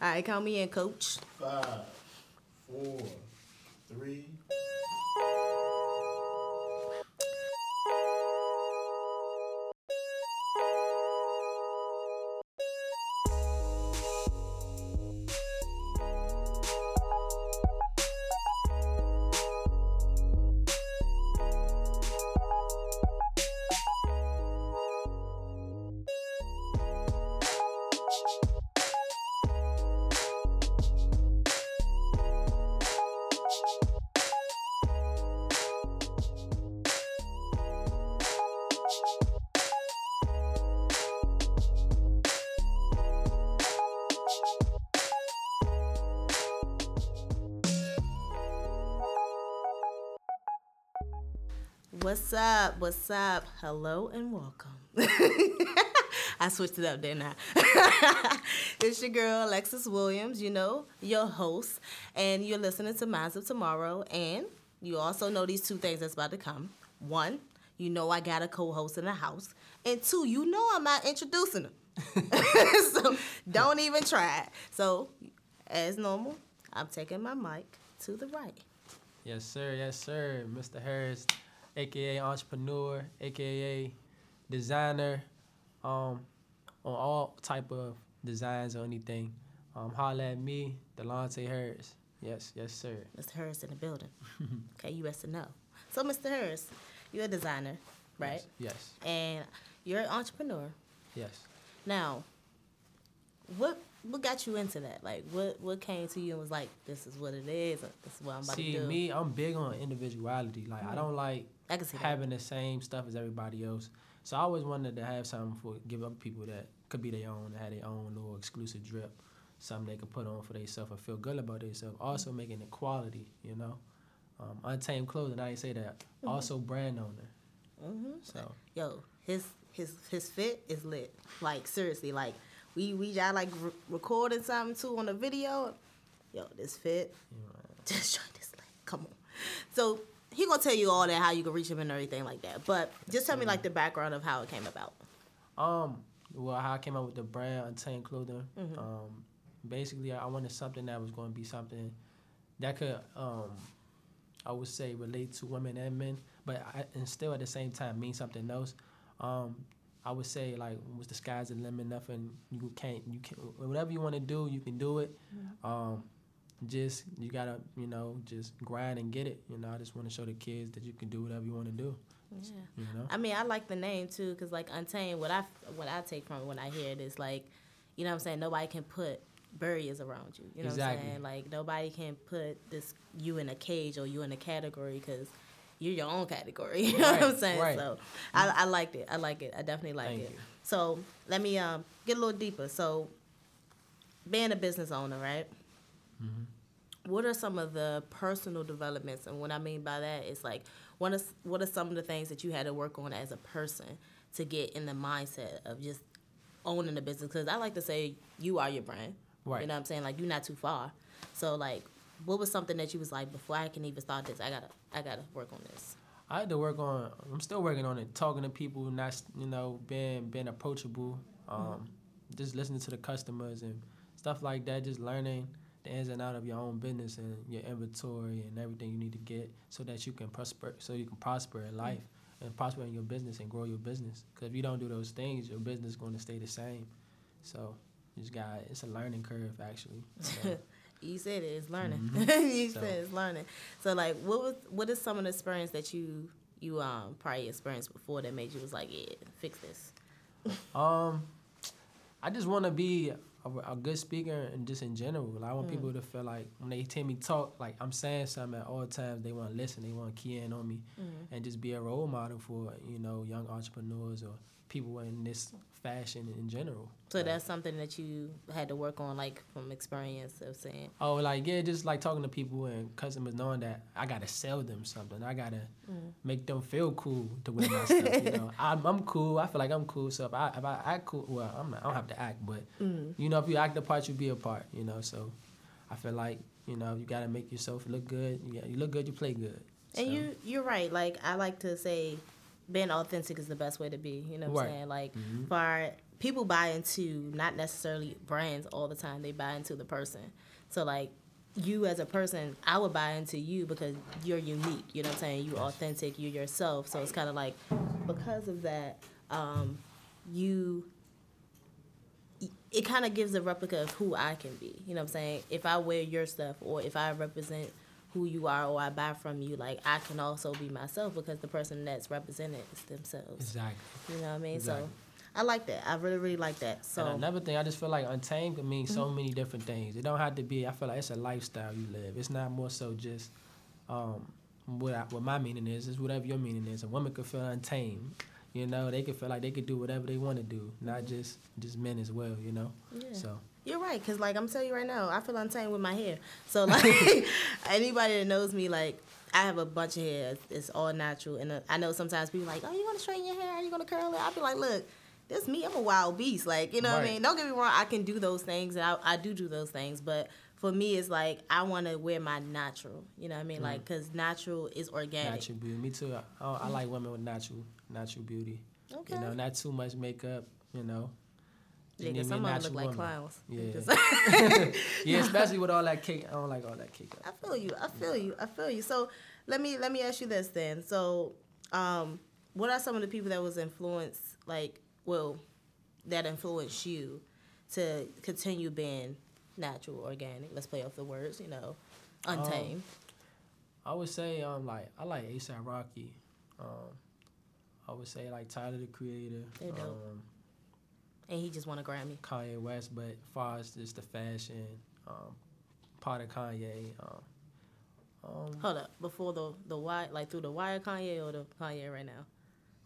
All right, count me in, coach. Five, four, three. What's up? What's up? Hello and welcome. I switched it up, didn't I? it's your girl, Alexis Williams, you know, your host, and you're listening to Minds of Tomorrow. And you also know these two things that's about to come. One, you know I got a co host in the house. And two, you know I'm not introducing them. so don't even try. So, as normal, I'm taking my mic to the right. Yes, sir. Yes, sir. Mr. Harris, aka entrepreneur, aka designer, um, on all type of designs or anything. Um, holla at me, Delonte Harris. Yes, yes, sir. Mr. Harris in the building. okay, you best to know. So, Mr. Harris, you're a designer, right? Yes. And you're an entrepreneur. Yes. Now, what what got you into that? Like, what what came to you and was like, this is what it is, this is what I'm about See, to do? See, me, I'm big on individuality. Like, I don't like I can see that. having the same stuff as everybody else. So I always wanted to have something for give up people that could be their own, that had their own little exclusive drip, something they could put on for themselves and feel good about themselves. Also making it quality, you know. Um, untamed clothing, I ain't say that. Also brand owner. Mm-hmm. So Yo, his his his fit is lit. Like seriously, like we we got like re- recording something too on the video. Yo, this fit. Just try this lit. Come on. So he gonna tell you all that how you can reach him and everything like that. But just tell me like the background of how it came about. Um, well, how I came up with the brand Untamed Clothing. Mm-hmm. Um, basically, I wanted something that was going to be something that could, um, I would say, relate to women and men, but I, and still at the same time mean something else. Um, I would say like, was the sky's the limit? Nothing you can't, you can't, whatever you want to do, you can do it. Um, just you gotta, you know, just grind and get it. You know, I just want to show the kids that you can do whatever you want to do. Yeah. You know. I mean, I like the name too, cause like Untamed, what I what I take from it when I hear it is like, you know, what I'm saying nobody can put barriers around you. You know what I'm saying? Like nobody can put this you in a cage or you in a category, cause you're your own category. You know what I'm saying? right. So I, I liked it. I like it. I definitely like Thank it. you. So let me um get a little deeper. So being a business owner, right? Mm-hmm. What are some of the personal developments, and what I mean by that is like, what is what are some of the things that you had to work on as a person to get in the mindset of just owning the business? Because I like to say you are your brand. Right. You know what I'm saying? Like you're not too far. So like, what was something that you was like before I can even start this? I gotta I gotta work on this. I had to work on. I'm still working on it. Talking to people, not you know, being being approachable. Um, just listening to the customers and stuff like that. Just learning the ins and out of your own business and your inventory and everything you need to get so that you can prosper. So you can prosper in life and prosper in your business and grow your business. Because if you don't do those things, your business is going to stay the same. So you just got. It's a learning curve actually. So, You said it, it's learning. you Mm-hmm. So- said it's learning. So like, what was what is some of the experience that you you um probably experienced before that made you was like, yeah, fix this. Um, I just want to be a, a good speaker and just in general. Like, I want people to feel like when they hear me talk, like I'm saying something at all times. They want to listen. They want to key in on me, hmm. and just be a role model for you know young entrepreneurs or people in this fashion in general. So Like, that's something that you had to work on, like from experience of saying, Oh, like yeah, just like talking to people and customers, knowing that I gotta sell them something. I gotta mm. make them feel cool to wear my stuff. You know, I'm, I'm cool. I feel like I'm cool. So if I if I act cool, well, I'm not, I don't have to act, but mm. you know, if you act the part, you be a part. You know, so I feel like you know you gotta make yourself look good. You, you look good, you play good. and So, you you're right. Like I like to say, being authentic is the best way to be. You know what I'm saying? Like Mhm. for people buy into not necessarily brands all the time. They buy into the person. So like you as a person, I would buy into you because you're unique. You know what I'm saying? You're authentic. You're yourself. So it's kind of like because of that, um, you. It kind of gives a replica of who I can be. You know what I'm saying? If I wear your stuff or if I represent who you are or I buy from you, like I can also be myself because the person that's represented is themselves. Exactly. You know what I mean? Exactly. So I like that. I really, really like that. So and another thing, I just feel like untamed can mean Mm-hmm. so many different things. It don't have to be. I feel like it's a lifestyle you live. It's not more so just um, what I, what my meaning is. It's whatever your meaning is. A woman could feel untamed. You know, they could feel like they could do whatever they want to do, not just just men as well. You know, Yeah. so You're right, cause like I'm telling you right now, I feel untamed with my hair. So like anybody that knows me, like I have a bunch of hair. It's, it's all natural, and uh, I know sometimes people like, oh, you gonna straighten your hair? Are you gonna curl it? I'll be like, look, this me. I'm a wild beast. Like you know what I mean? Don't get me wrong. I can do those things, and I, I do do those things, but. For me, it's like I want to wear my natural. You know what I mean? Like, cause natural is organic. natural beauty. Me too. I, I, I like women with natural natural beauty. Okay. You know, not too much makeup. You know. Yeah, Just 'cause need me a some of them look like woman. clowns. Yeah. Yeah, especially with all that cake. I don't like all that cake. I feel you. I feel you. I feel you. So let me let me ask you this then. So, um, what are some of the people that was influenced, like, well, that influenced you to continue being natural, organic? Let's play off the words. You know, untamed. I would say um like I like ASAP Rocky. Um, I would say like Tyler the Creator. They're dope. Um, and he just won a Grammy. Kanye West, but far as just the fashion, um, part of Kanye. Um, um, Hold up, before the the wire, like through the wire, Kanye or the Kanye right now?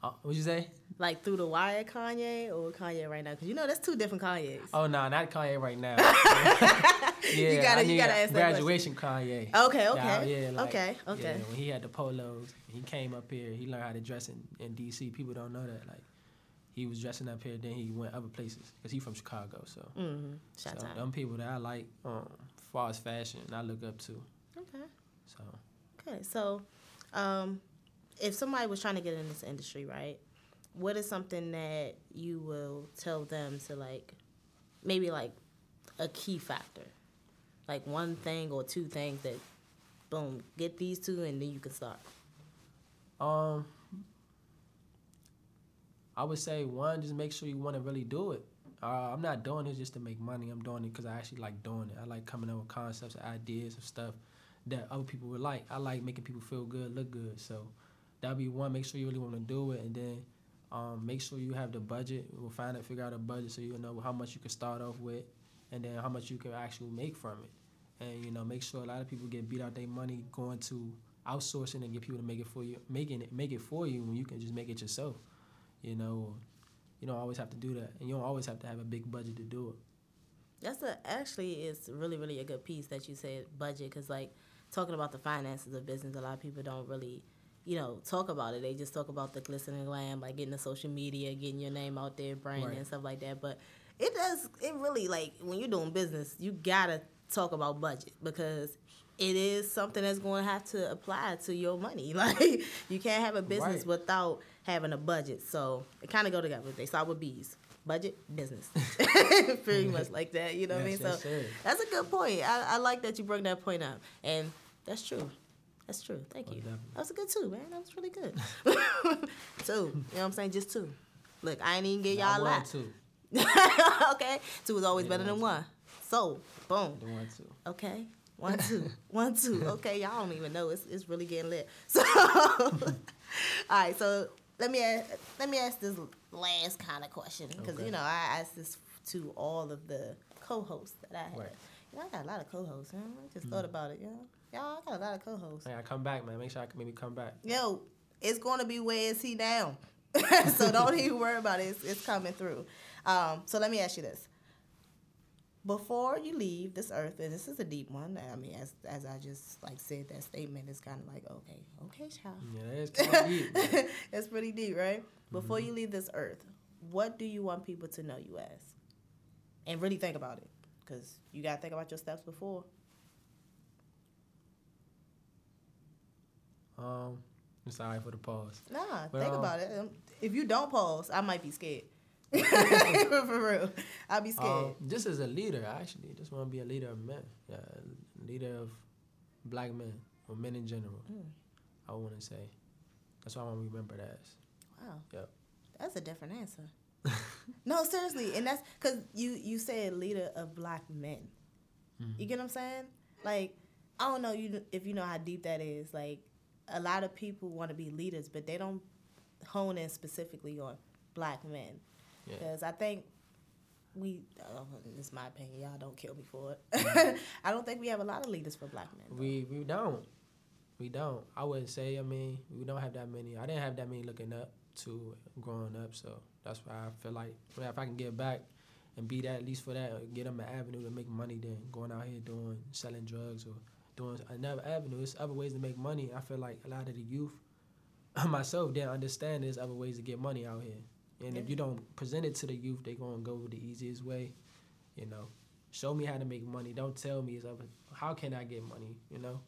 uh, what'd you say? Like through the wire, Kanye or Kanye right now? Because you know that's two different Kanyes. Oh no, not Kanye right now. yeah, You gotta- I you gotta ask that graduation Kanye. Okay, okay, yeah, like, okay, okay. Yeah, when he had the polos, he came up here. He learned how to dress in, in D.C. People don't know that. Like, he was dressing up here, then he went other places because he from Chicago. So, Mm-hmm. Shot so time. them people that I like, um, as far as fashion, I look up to. Okay. So, Okay, so um, if somebody was trying to get in this industry, right, what is something that you will tell them to like, maybe like a key factor, like one thing or two things that, boom, get these two and then you can start. um, I would say one, just make sure you want to really do it. Uh, I'm not doing it just to make money. I'm doing it because I actually like doing it. I like coming up with concepts, ideas, of stuff that other people would like. I like making people feel good, look good. So that'll be one. Make sure you really want to do it, and then um, make sure you have the budget. We'll find it, figure out a budget so you'll know how much you can start off with, and then how much you can actually make from it. And you know, make sure a lot of people get beat out their money going to outsourcing and get people to make it for you, making it make it for you when you can just make it yourself. You know, you don't always have to do that, and you don't always have to have a big budget to do it. That's a actually it's really really a good piece that you said budget because like talking about the finances of business, a lot of people don't really you know talk about it. They just talk about the glitz and glam, like getting the social media, getting your name out there, branding Right. and stuff like that. But it does it really like when you're doing business, you gotta talk about budget because it is something that's going to have to apply to your money. Like you can't have a business Right. without having a budget. So it kind of go together. They start with B's. Budget, business, pretty much like that. You know what I mean? So yes, that's a good point. I, I like that you bring that point up, and that's true. That's true. Thank Oh, you. definitely. That was a good two, man. That was really good. two. You know what I'm saying? Just two. Look, I ain't even get y'all a lot. two. okay, two is always Yeah, better than one, one. So, boom. The one two. Okay. One, two. One, two. Okay, y'all don't even know. It's, it's really getting lit. So, all right. So let me ask, let me ask this last kind of question because Okay. you know I asked this to all of the co-hosts that I had. Right. You know, I got a lot of co-hosts. Know? I just thought about it. You know, y'all, I got a lot of co-hosts. Hey, I come back, man. Make sure I can maybe come back. Yo, it's gonna be where is he now? so don't even worry about it. It's, it's coming through. Um, so let me ask you this: Before you leave this earth, and this is a deep one. I mean, as as I just like said, that statement is kind of like, okay, okay, child. Yeah, that is kind of deep. it's pretty deep, right? Before you leave this earth, what do you want people to know you as? And really think about it, because you gotta think about your steps before. Um, I'm sorry for the pause. Nah, Well, think about it. Um, If you don't pause, I might be scared. For real, I'll be scared. Um, just as a leader, actually, just want to be a leader of men. Yeah, leader of black men or men in general. Mm. I want to say. That's what I want to remember that as. wow. Yep. That's a different answer. no, seriously, and that's because you you said leader of black men. Mm-hmm. You get what I'm saying? Like, I don't know you if you know how deep that is. Like, a lot of people want to be leaders, but they don't hone in specifically on black men. Yeah. Because I think we, uh, oh, this is my opinion. Y'all don't kill me for it. Mm-hmm. I don't think we have a lot of leaders for black men. though. We we don't. We don't. I wouldn't say. I mean, we don't have that many. I didn't have that many looking up to growing up. So that's why I feel like well, if I can get back and be that at least for that, uh, get them an avenue to make money. Then going out here doing selling drugs or doing another avenue. There's other ways to make money. I feel like a lot of the youth, myself, didn't understand there's other ways to get money out here. And if you don't present it to the youth, they're gonna go the easiest way. You know, show me how to make money. Don't tell me. How can I get money? You know.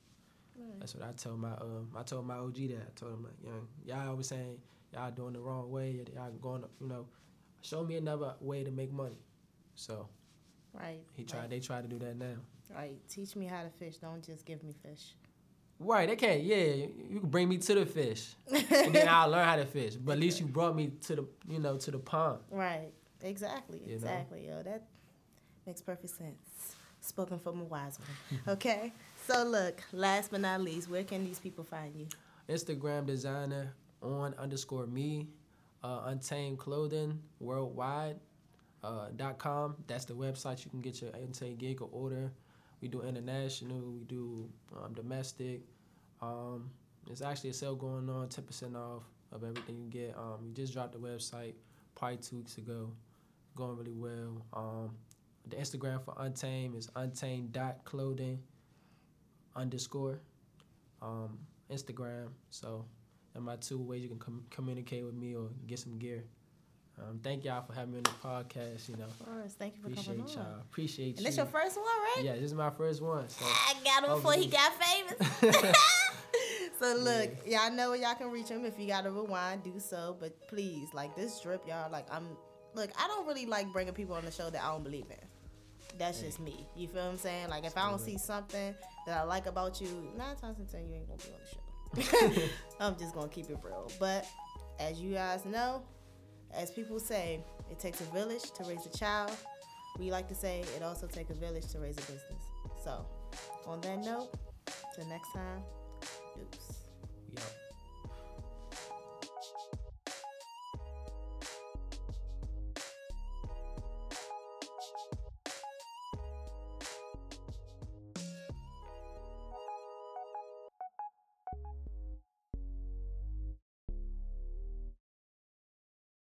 Right. That's what I told my um I told my OG that I told him like young y'all always saying y'all doing the wrong way y'all going up, you know show me another way to make money so Right. he tried Right. they try to do that now right. Teach me how to fish. Don't just give me fish. Right they can't yeah you, can bring me to the fish and then I'll learn how to fish but at least you brought me to the you know to the pond Right. Exactly. You know? exactly. Yo, that makes perfect sense. Spoken from a wise one. Okay. So look, last but not least, where can these people find you? Instagram designer on underscore me uh, untamed clothing worldwide uh, dot com that's the website you can get your untamed gig or order we do international we do um, domestic um, there's actually a sale going on 10% off of everything you get um, we just dropped the website probably two weeks ago going really well um, the instagram for untamed is untamed dot clothing underscore um, Instagram. So, are my two ways you can com- communicate with me or get some gear. Um, thank y'all for having me on the podcast. You know, Of course. Thank you for appreciate coming y'all. on. Appreciate And you. this is your first one, right? yeah, this is my first one. So, I got him before he got famous. so look, y'all know where y'all can reach him. If you got to rewind, do so. But please, like this drip, y'all. Like I'm. Look, I don't really like bringing people on the show that I don't believe in. That's just me. You feel what I'm saying? Like if I don't see something that I like about you, nine times in ten you ain't gonna be on the show. I'm just gonna keep it real. But as you guys know, as people say, it takes a village to raise a child. We like to say it also takes a village to raise a business. So, on that note, till next time, out.